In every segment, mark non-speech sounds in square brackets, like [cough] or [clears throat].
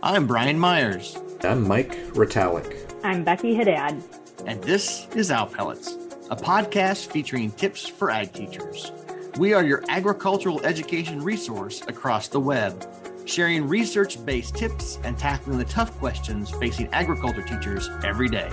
I'm Brian Myers. I'm Mike Retallick. I'm Becky Haddad. And this is Owl Pellets, a podcast featuring tips for ag teachers. We are your agricultural education resource across the web, sharing research based tips and tackling the tough questions facing agriculture teachers every day.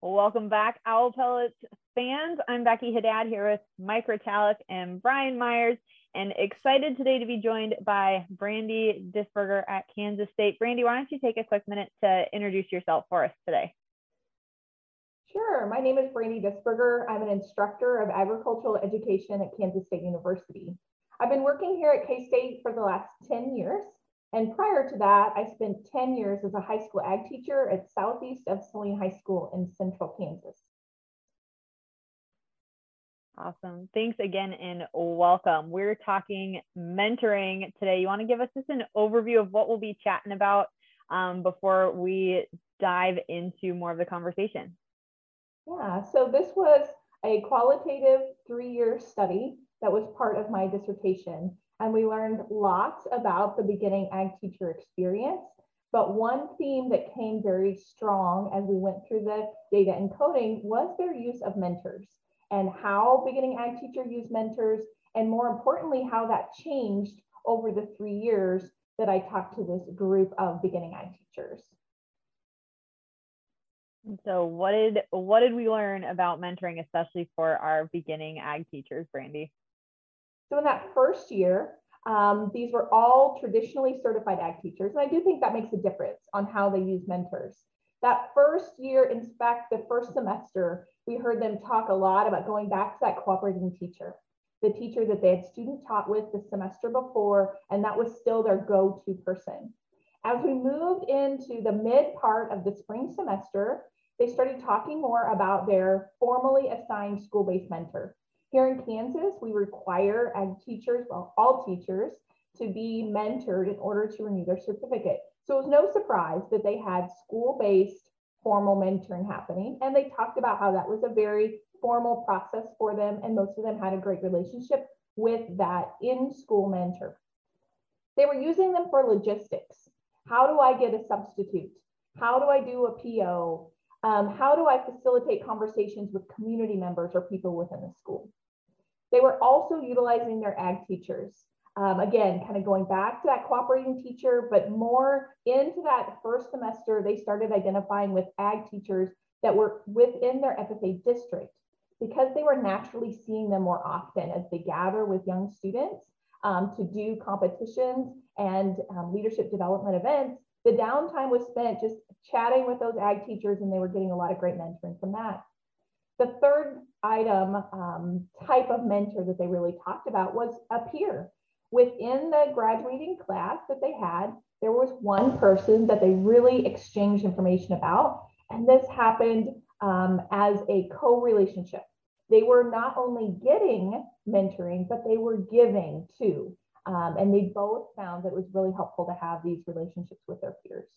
Welcome back, Owl Pellets fans. I'm Becky Haddad here with Mike Retallick and Brian Myers, and excited today to be joined by Brandy Disberger at Kansas State. Brandy, why don't you take a quick minute to introduce yourself for us today? Sure. My name is Brandy Disberger. I'm an instructor of agricultural education at Kansas State University. I've been working here at K State for the last 10 years. And prior to that, I spent 10 years as a high school ag teacher at Southeast of Saline High School in central Kansas. Awesome. Thanks again and welcome. We're talking mentoring today. You want to give us just an overview of what we'll be chatting about um, before we dive into more of the conversation? Yeah, so this was a qualitative three year study that was part of my dissertation. And we learned lots about the beginning ag teacher experience. But one theme that came very strong as we went through the data encoding was their use of mentors and how beginning ag teacher used mentors, and more importantly, how that changed over the three years that I talked to this group of beginning ag teachers. So what did what did we learn about mentoring, especially for our beginning ag teachers, Brandy? So in that first year, um, these were all traditionally certified ag teachers, and I do think that makes a difference on how they use mentors. That first year, in fact, the first semester, we heard them talk a lot about going back to that cooperating teacher, the teacher that they had student taught with the semester before, and that was still their go-to person. As we moved into the mid part of the spring semester, they started talking more about their formally assigned school-based mentor. Here in Kansas, we require ag teachers, well, all teachers, to be mentored in order to renew their certificate. So it was no surprise that they had school-based formal mentoring happening. And they talked about how that was a very formal process for them. And most of them had a great relationship with that in-school mentor. They were using them for logistics. How do I get a substitute? How do I do a PO? Um, how do I facilitate conversations with community members or people within the school? They were also utilizing their ag teachers. Um, again, kind of going back to that cooperating teacher, but more into that first semester, they started identifying with ag teachers that were within their FFA district because they were naturally seeing them more often as they gather with young students um, to do competitions and um, leadership development events. The downtime was spent just chatting with those ag teachers, and they were getting a lot of great mentoring from that. The third item um, type of mentor that they really talked about was a peer. Within the graduating class that they had, there was one person that they really exchanged information about. And this happened um, as a co relationship. They were not only getting mentoring, but they were giving too. Um, and they both found that it was really helpful to have these relationships with their peers.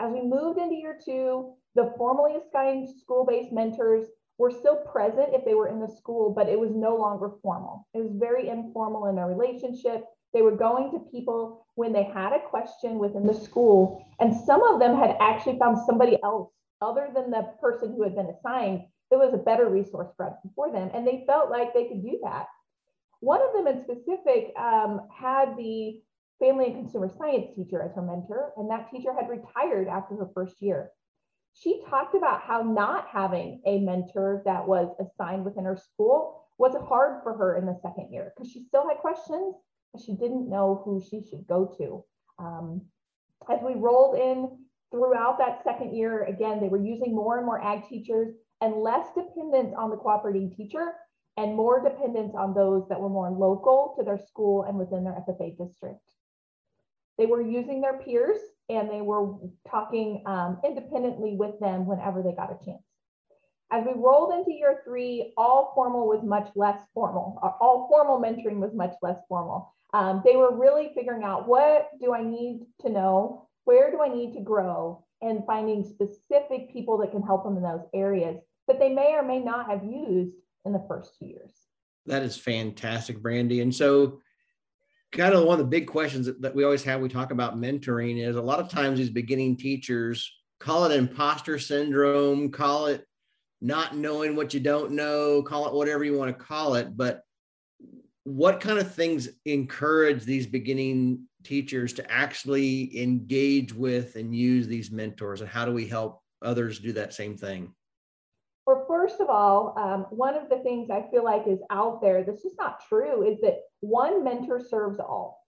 As we moved into year two, the formally assigned school based mentors were still present if they were in the school, but it was no longer formal. It was very informal in their relationship. They were going to people when they had a question within the school, and some of them had actually found somebody else other than the person who had been assigned that was a better resource for, for them, and they felt like they could do that. One of them in specific um, had the family and consumer science teacher as her mentor, and that teacher had retired after her first year she talked about how not having a mentor that was assigned within her school was hard for her in the second year because she still had questions, but she didn't know who she should go to. Um, as we rolled in throughout that second year, again, they were using more and more ag teachers and less dependence on the cooperating teacher and more dependence on those that were more local to their school and within their FFA district. They were using their peers and they were talking um, independently with them whenever they got a chance. As we rolled into year three, all formal was much less formal. All formal mentoring was much less formal. Um, they were really figuring out what do I need to know? Where do I need to grow? And finding specific people that can help them in those areas. that they may or may not have used in the first two years. That is fantastic, Brandy. And so, kind of one of the big questions that we always have, we talk about mentoring is a lot of times these beginning teachers call it imposter syndrome, call it not knowing what you don't know, call it whatever you want to call it. But what kind of things encourage these beginning teachers to actually engage with and use these mentors? And how do we help others do that same thing? Well, first of all, um, one of the things I feel like is out there that's just not true is that one mentor serves all.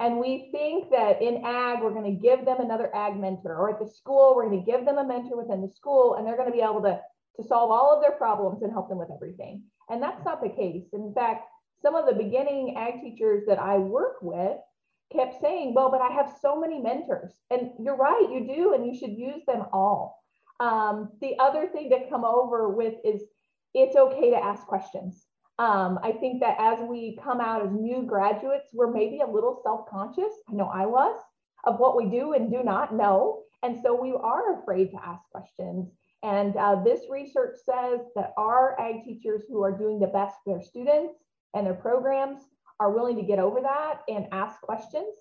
And we think that in ag, we're going to give them another ag mentor, or at the school, we're going to give them a mentor within the school, and they're going to be able to, to solve all of their problems and help them with everything. And that's not the case. In fact, some of the beginning ag teachers that I work with kept saying, well, but I have so many mentors. And you're right, you do, and you should use them all. Um, the other thing to come over with is it's okay to ask questions. Um, I think that as we come out as new graduates, we're maybe a little self conscious. I know I was of what we do and do not know. And so we are afraid to ask questions. And uh, this research says that our ag teachers who are doing the best for their students and their programs are willing to get over that and ask questions.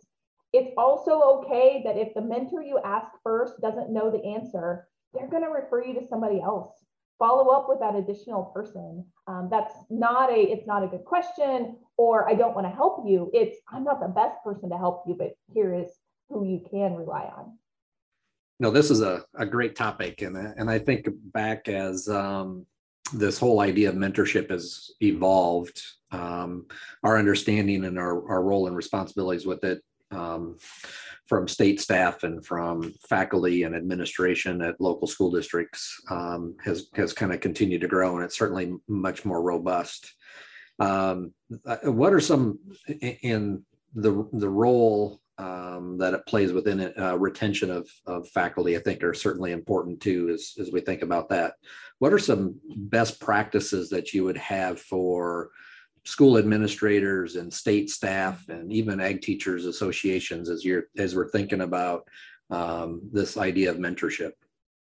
It's also okay that if the mentor you ask first doesn't know the answer, they're going to refer you to somebody else. Follow up with that additional person. Um, that's not a, it's not a good question, or I don't want to help you. It's, I'm not the best person to help you, but here is who you can rely on. No, this is a, a great topic. And, and I think back as um, this whole idea of mentorship has evolved, um, our understanding and our, our role and responsibilities with it um, from state staff and from faculty and administration at local school districts um, has has kind of continued to grow, and it's certainly much more robust. Um, uh, what are some in the the role um, that it plays within it, uh, retention of, of faculty, I think are certainly important too, as, as we think about that. What are some best practices that you would have for school administrators and state staff and even ag teachers associations as you're as we're thinking about um, this idea of mentorship.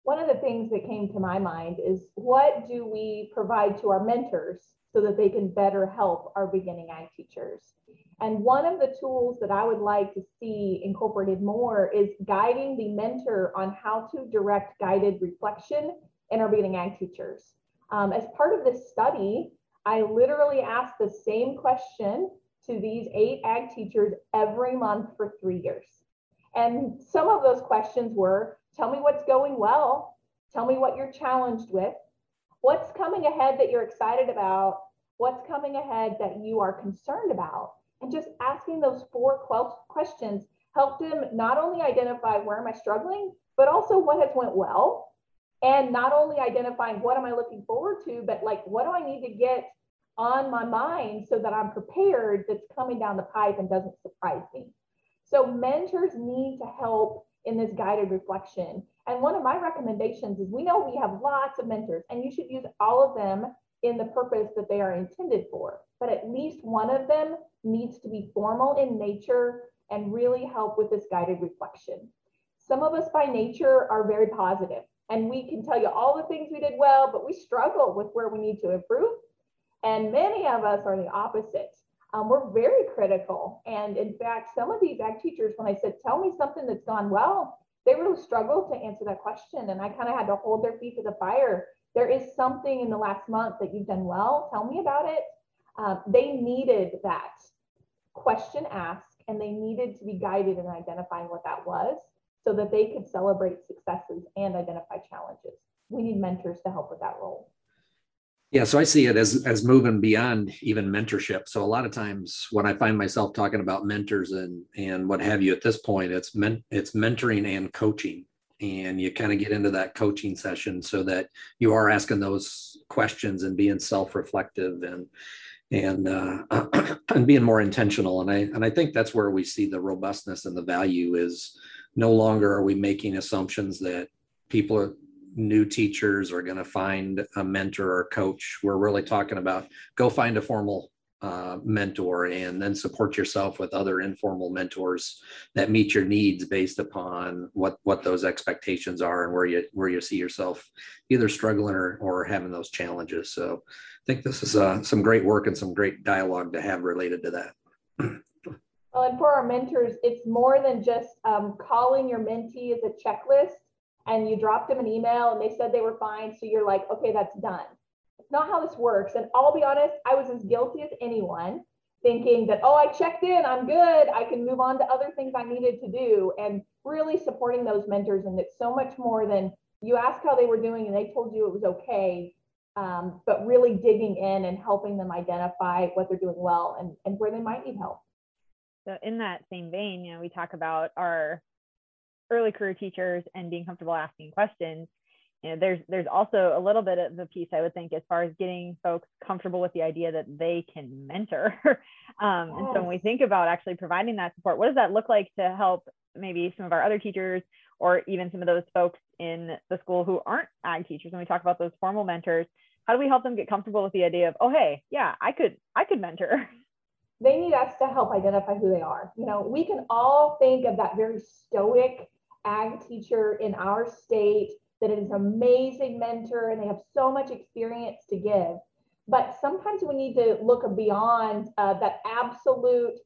One of the things that came to my mind is what do we provide to our mentors so that they can better help our beginning ag teachers? And one of the tools that i would like to see incorporated more is guiding the mentor on how to direct guided reflection in our beginning ag teachers. Um, as part of this study I literally asked the same question to these eight ag teachers every month for three years. And some of those questions were tell me what's going well, tell me what you're challenged with, what's coming ahead that you're excited about, what's coming ahead that you are concerned about. And just asking those four questions helped them not only identify where am I struggling, but also what has went well and not only identifying what am I looking forward to, but like what do I need to get on my mind so that I'm prepared that's coming down the pipe and doesn't surprise me. So mentors need to help in this guided reflection. And one of my recommendations is we know we have lots of mentors and you should use all of them in the purpose that they are intended for. But at least one of them needs to be formal in nature and really help with this guided reflection. Some of us by nature are very positive and we can tell you all the things we did well, but we struggle with where we need to improve. And many of us are the opposite. Um, we're very critical. And in fact, some of these ag teachers, when I said, tell me something that's gone well, they really struggled to answer that question. And I kind of had to hold their feet to the fire. There is something in the last month that you've done well. Tell me about it. Um, they needed that question asked and they needed to be guided in identifying what that was so that they could celebrate successes and identify challenges. We need mentors to help with that role. Yeah, so I see it as as moving beyond even mentorship. So a lot of times when I find myself talking about mentors and and what have you at this point, it's men, it's mentoring and coaching, and you kind of get into that coaching session so that you are asking those questions and being self reflective and and uh, [clears throat] and being more intentional. And I and I think that's where we see the robustness and the value is no longer are we making assumptions that people are new teachers are going to find a mentor or coach. We're really talking about go find a formal uh, mentor and then support yourself with other informal mentors that meet your needs based upon what what those expectations are and where you where you see yourself either struggling or, or having those challenges. So i think this is uh, some great work and some great dialogue to have related to that. Well and for our mentors it's more than just um, calling your mentee as a checklist and you dropped them an email and they said they were fine so you're like okay that's done It's not how this works. And I'll be honest, I was as guilty as anyone, thinking that, oh, I checked in, I'm good, I can move on to other things I needed to do, and really supporting those mentors. And it's so much more than you ask how they were doing and they told you it was okay, um, but really digging in and helping them identify what they're doing well and, and where they might need help. So, in that same vein, you know, we talk about our early career teachers and being comfortable asking questions you know, there's there's also a little bit of a piece I would think as far as getting folks comfortable with the idea that they can mentor. [laughs] um, And so when we think about actually providing that support, what does that look like to help maybe some of our other teachers or even some of those folks in the school who aren't ag teachers? When we talk about those formal mentors, how do we help them get comfortable with the idea of, oh hey, yeah, I could I could mentor. [laughs] They need us to help identify who they are. You know, we can all think of that very stoic ag teacher in our state that is an amazing mentor and they have so much experience to give. But sometimes we need to look beyond uh, that absolute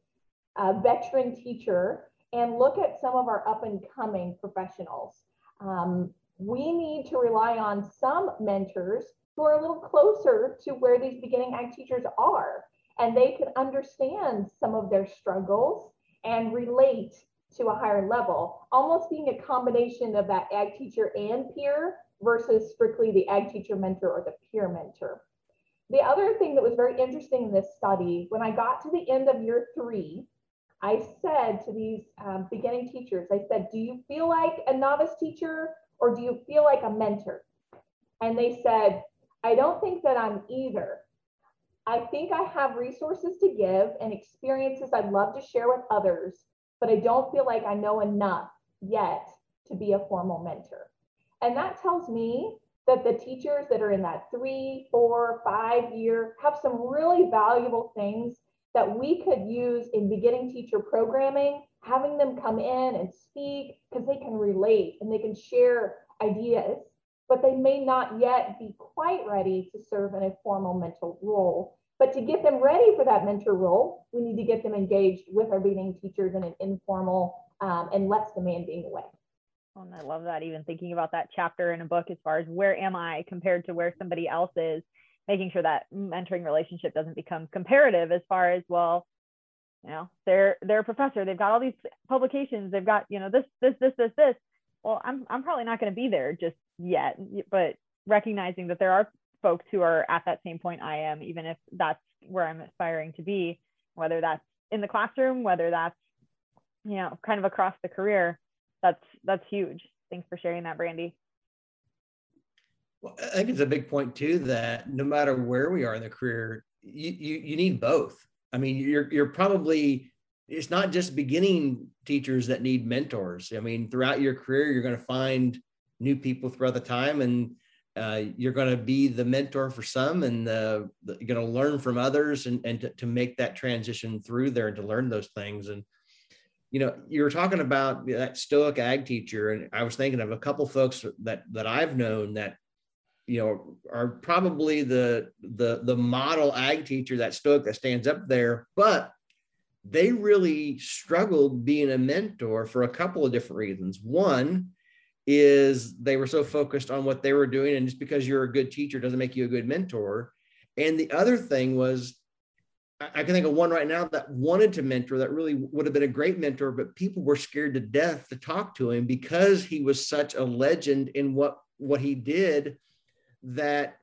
uh, veteran teacher and look at some of our up and coming professionals. Um, we need to rely on some mentors who are a little closer to where these beginning ag teachers are, and they can understand some of their struggles and relate to a higher level, almost being a combination of that ag teacher and peer versus strictly the ag teacher mentor or the peer mentor. The other thing that was very interesting in this study, when I got to the end of year three, I said to these um, beginning teachers, I said, do you feel like a novice teacher or do you feel like a mentor? And they said, I don't think that I'm either. I think I have resources to give and experiences I'd love to share with others, but I don't feel like I know enough yet to be a formal mentor. And that tells me that the teachers that are in that three, four, five year have some really valuable things that we could use in beginning teacher programming, having them come in and speak because they can relate and they can share ideas, but they may not yet be quite ready to serve in a formal mentor role. But to get them ready for that mentor role, we need to get them engaged with our beginning teachers in an informal um, and less demanding way. Oh, and I love that, even thinking about that chapter in a book as far as where am I compared to where somebody else is, making sure that mentoring relationship doesn't become comparative as far as, well, you know, they're they're a professor, they've got all these publications, they've got, you know, this, this, this, this, this. Well, I'm I'm probably not going to be there just yet, but recognizing that there are folks who are at that same point I am, even if that's where I'm aspiring to be, whether that's in the classroom, whether that's, you know, kind of across the career, that's that's huge. Thanks for sharing that, Brandy. Well, I think it's a big point too that no matter where we are in the career, you you, you need both. I mean, you're you're probably it's not just beginning teachers that need mentors. I mean, throughout your career, you're going to find new people throughout the time, and uh, you're going to be the mentor for some and the, the, you're going to learn from others and, and to, to make that transition through there and to learn those things. And you know you were talking about that stoic ag teacher and i was thinking of a couple folks that that i've known that you know are probably the the the model ag teacher that stoic that stands up there but they really struggled being a mentor for a couple of different reasons. One is they were so focused on what they were doing and just because you're a good teacher doesn't make you a good mentor. And the other thing was i can think of one right now that wanted to mentor that really would have been a great mentor but people were scared to death to talk to him because he was such a legend in what what he did that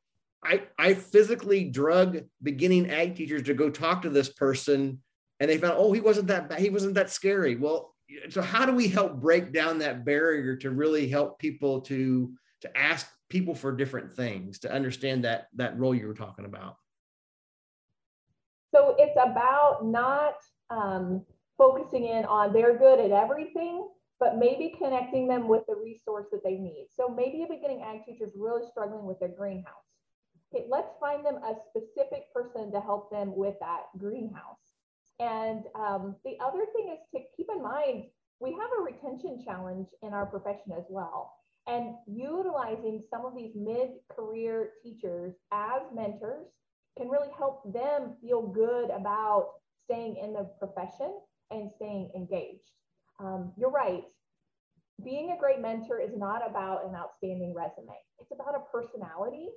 i i physically drug beginning ag teachers to go talk to this person and they found oh he wasn't that bad he wasn't that scary. Well so how do we help break down that barrier to really help people to to ask people for different things to understand that that role you were talking about? So it's about not um, focusing in on they're good at everything but maybe connecting them with the resource that they need. So maybe a beginning ag teacher is really struggling with their greenhouse. Okay let's find them a specific person person to help them with that greenhouse. And um, the other thing is to keep in mind, we have a retention challenge in our profession as well. And utilizing some of these mid-career teachers as mentors can really help them feel good about staying in the profession and staying engaged. Um, you're right. Being a great mentor is not about an outstanding resume. It's about a personality.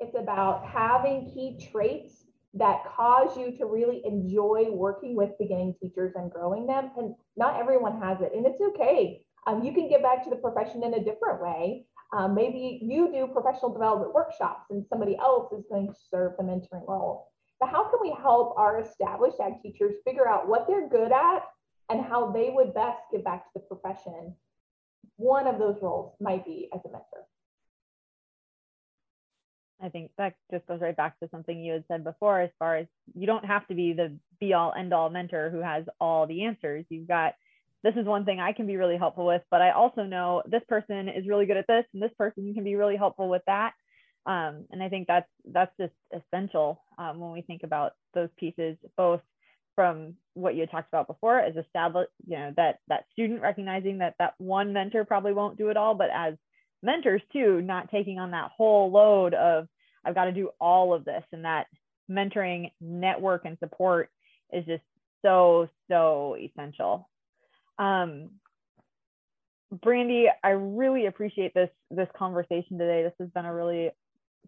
It's about having key traits that cause you to really enjoy working with beginning teachers and growing them. And not everyone has it, and it's okay. Um, you can get back to the profession in a different way. Um, maybe you do professional development workshops and somebody else is going to serve the mentoring role. But how can we help our established ag teachers figure out what they're good at and how they would best give back to the profession? One of those roles might be as a mentor. I think that just goes right back to something you had said before, as far as you don't have to be the be all end all mentor who has all the answers. You've got this is one thing I can be really helpful with, but I also know this person is really good at this and this person can be really helpful with that. Um, and I think that's that's just essential um, when we think about those pieces, both from what you had talked about before as established, you know, that that student recognizing that that one mentor probably won't do it all, but as mentors too, not taking on that whole load of I've got to do all of this and that mentoring network and support is just so so essential um, Brandy, I really appreciate this this conversation today. This has been a really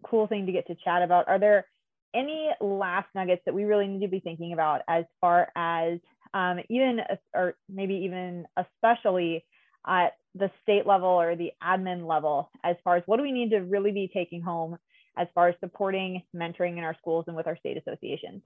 cool thing to get to chat about. Are there any last nuggets that we really need to be thinking about as far as um, even or maybe even especially at the state level or the admin level as far as what do we need to really be taking home as far as supporting mentoring in our schools and with our state associations?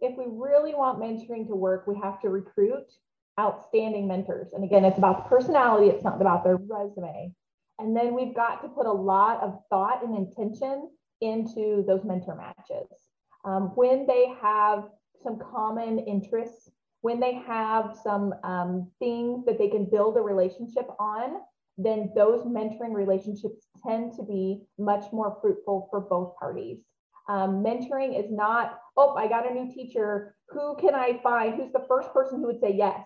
If we really want mentoring to work, we have to recruit outstanding mentors. And again, it's about personality, it's not about their resume. And then we've got to put a lot of thought and intention into those mentor matches. Um, when they have some common interests, when they have some um, things that they can build a relationship on, then those mentoring relationships tend to be much more fruitful for both parties. Um, mentoring is not, oh, I got a new teacher. Who can I find? Who's the first person who would say yes?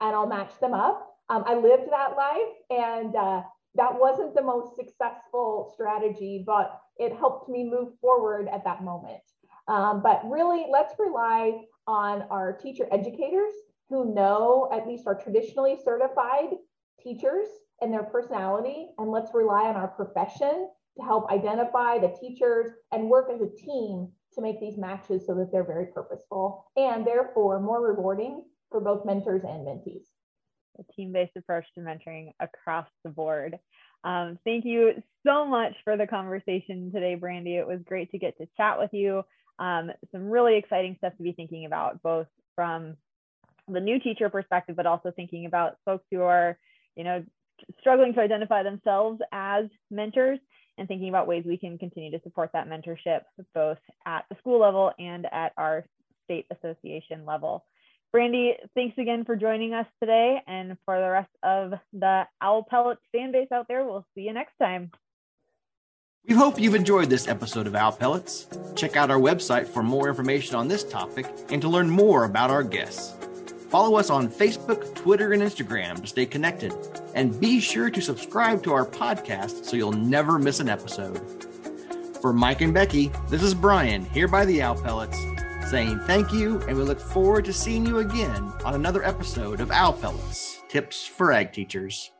and I'll match them up. Um, I lived that life and uh, that wasn't the most successful strategy, but it helped me move forward at that moment. Um, but really, let's rely on our teacher educators who know at least our traditionally certified teachers and their personality, and let's rely on our profession to help identify the teachers and work as a team to make these matches so that they're very purposeful and therefore more rewarding for both mentors and mentees. A team-based approach to mentoring across the board. Um, thank you so much for the conversation today, Brandy. It was great to get to chat with you. Um, some really exciting stuff to be thinking about, both from the new teacher perspective, but also thinking about folks who are, you know, struggling to identify themselves as mentors and thinking about ways we can continue to support that mentorship both at the school level and at our state association level. Brandy, thanks again for joining us today. And for the rest of the Owl Pellet fan base out there, we'll see you next time. We hope you've enjoyed this episode of Owl Pellets. Check out our website for more information on this topic and to learn more about our guests. Follow us on Facebook, Twitter, and Instagram to stay connected. And be sure to subscribe to our podcast so you'll never miss an episode. For Mike and Becky, this is Brian here by the Owl Pellets saying thank you, and we look forward to seeing you again on another episode of Owl Pellets Tips for Ag Teachers.